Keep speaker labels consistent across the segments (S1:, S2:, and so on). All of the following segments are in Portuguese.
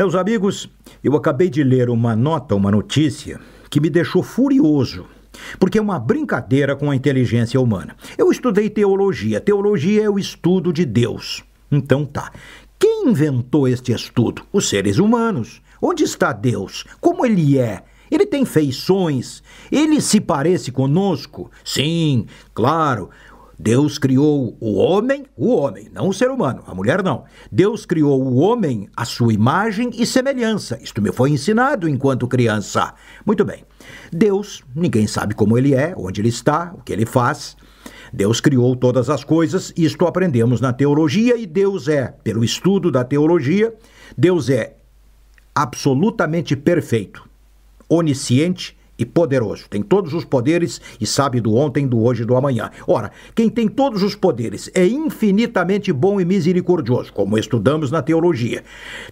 S1: Meus amigos, eu acabei de ler uma nota, uma notícia, que me deixou furioso. Porque é uma brincadeira com a inteligência humana. Eu estudei teologia. Teologia é o estudo de Deus. Então tá. Quem inventou este estudo? Os seres humanos. Onde está Deus? Como ele é? Ele tem feições? Ele se parece conosco? Sim, claro. Deus criou o homem, o homem, não o ser humano, a mulher não. Deus criou o homem à sua imagem e semelhança. Isto me foi ensinado enquanto criança. Muito bem. Deus, ninguém sabe como ele é, onde ele está, o que ele faz. Deus criou todas as coisas, isto aprendemos na teologia, e Deus é, pelo estudo da teologia, Deus é absolutamente perfeito, onisciente e poderoso. Tem todos os poderes e sabe do ontem, do hoje e do amanhã. Ora, quem tem todos os poderes é infinitamente bom e misericordioso, como estudamos na teologia.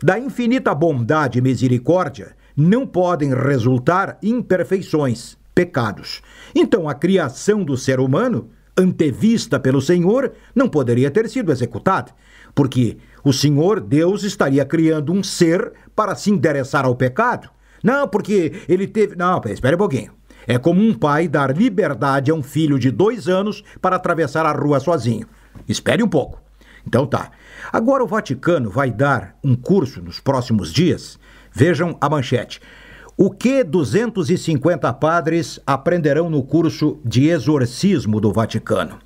S1: Da infinita bondade e misericórdia não podem resultar imperfeições, pecados. Então a criação do ser humano, antevista pelo Senhor, não poderia ter sido executada, porque o Senhor Deus estaria criando um ser para se endereçar ao pecado. Não, porque ele teve. Não, espere um pouquinho. É como um pai dar liberdade a um filho de dois anos para atravessar a rua sozinho. Espere um pouco. Então tá. Agora o Vaticano vai dar um curso nos próximos dias. Vejam a manchete. O que 250 padres aprenderão no curso de exorcismo do Vaticano?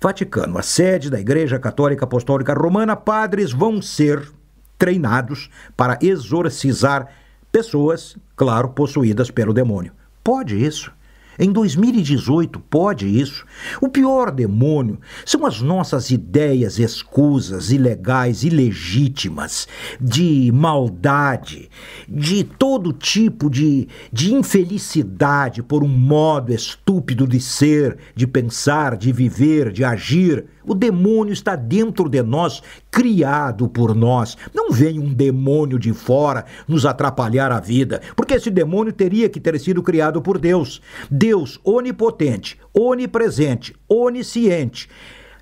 S1: Vaticano, a sede da Igreja Católica Apostólica Romana, padres vão ser treinados para exorcizar Pessoas, claro, possuídas pelo demônio. Pode isso. Em 2018, pode isso. O pior demônio são as nossas ideias escusas, ilegais, ilegítimas, de maldade, de todo tipo de, de infelicidade por um modo estúpido de ser, de pensar, de viver, de agir. O demônio está dentro de nós, criado por nós. Não vem um demônio de fora nos atrapalhar a vida, porque esse demônio teria que ter sido criado por Deus. Deus onipotente, onipresente, onisciente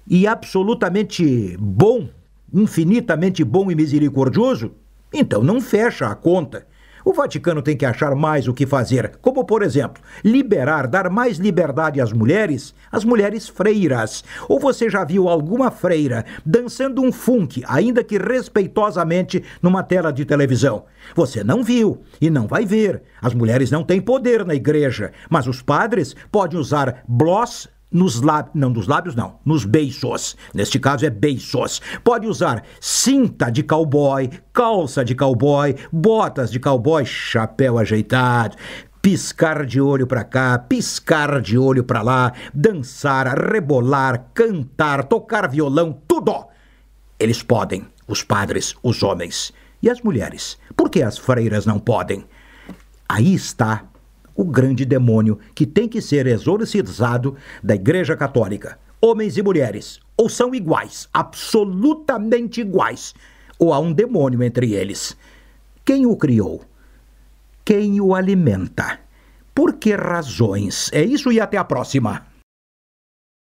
S1: e absolutamente bom, infinitamente bom e misericordioso, então não fecha a conta. O Vaticano tem que achar mais o que fazer, como, por exemplo, liberar, dar mais liberdade às mulheres, às mulheres freiras. Ou você já viu alguma freira dançando um funk, ainda que respeitosamente, numa tela de televisão? Você não viu e não vai ver. As mulheres não têm poder na igreja, mas os padres podem usar bloss nos lábios, não nos lábios não, nos beiços. Neste caso é beiços. Pode usar cinta de cowboy, calça de cowboy, botas de cowboy, chapéu ajeitado, piscar de olho para cá, piscar de olho para lá, dançar, rebolar, cantar, tocar violão, tudo. Eles podem, os padres, os homens. E as mulheres? Por que as freiras não podem? Aí está o grande demônio que tem que ser exorcizado da Igreja Católica. Homens e mulheres, ou são iguais, absolutamente iguais, ou há um demônio entre eles. Quem o criou? Quem o alimenta? Por que razões? É isso e até a próxima.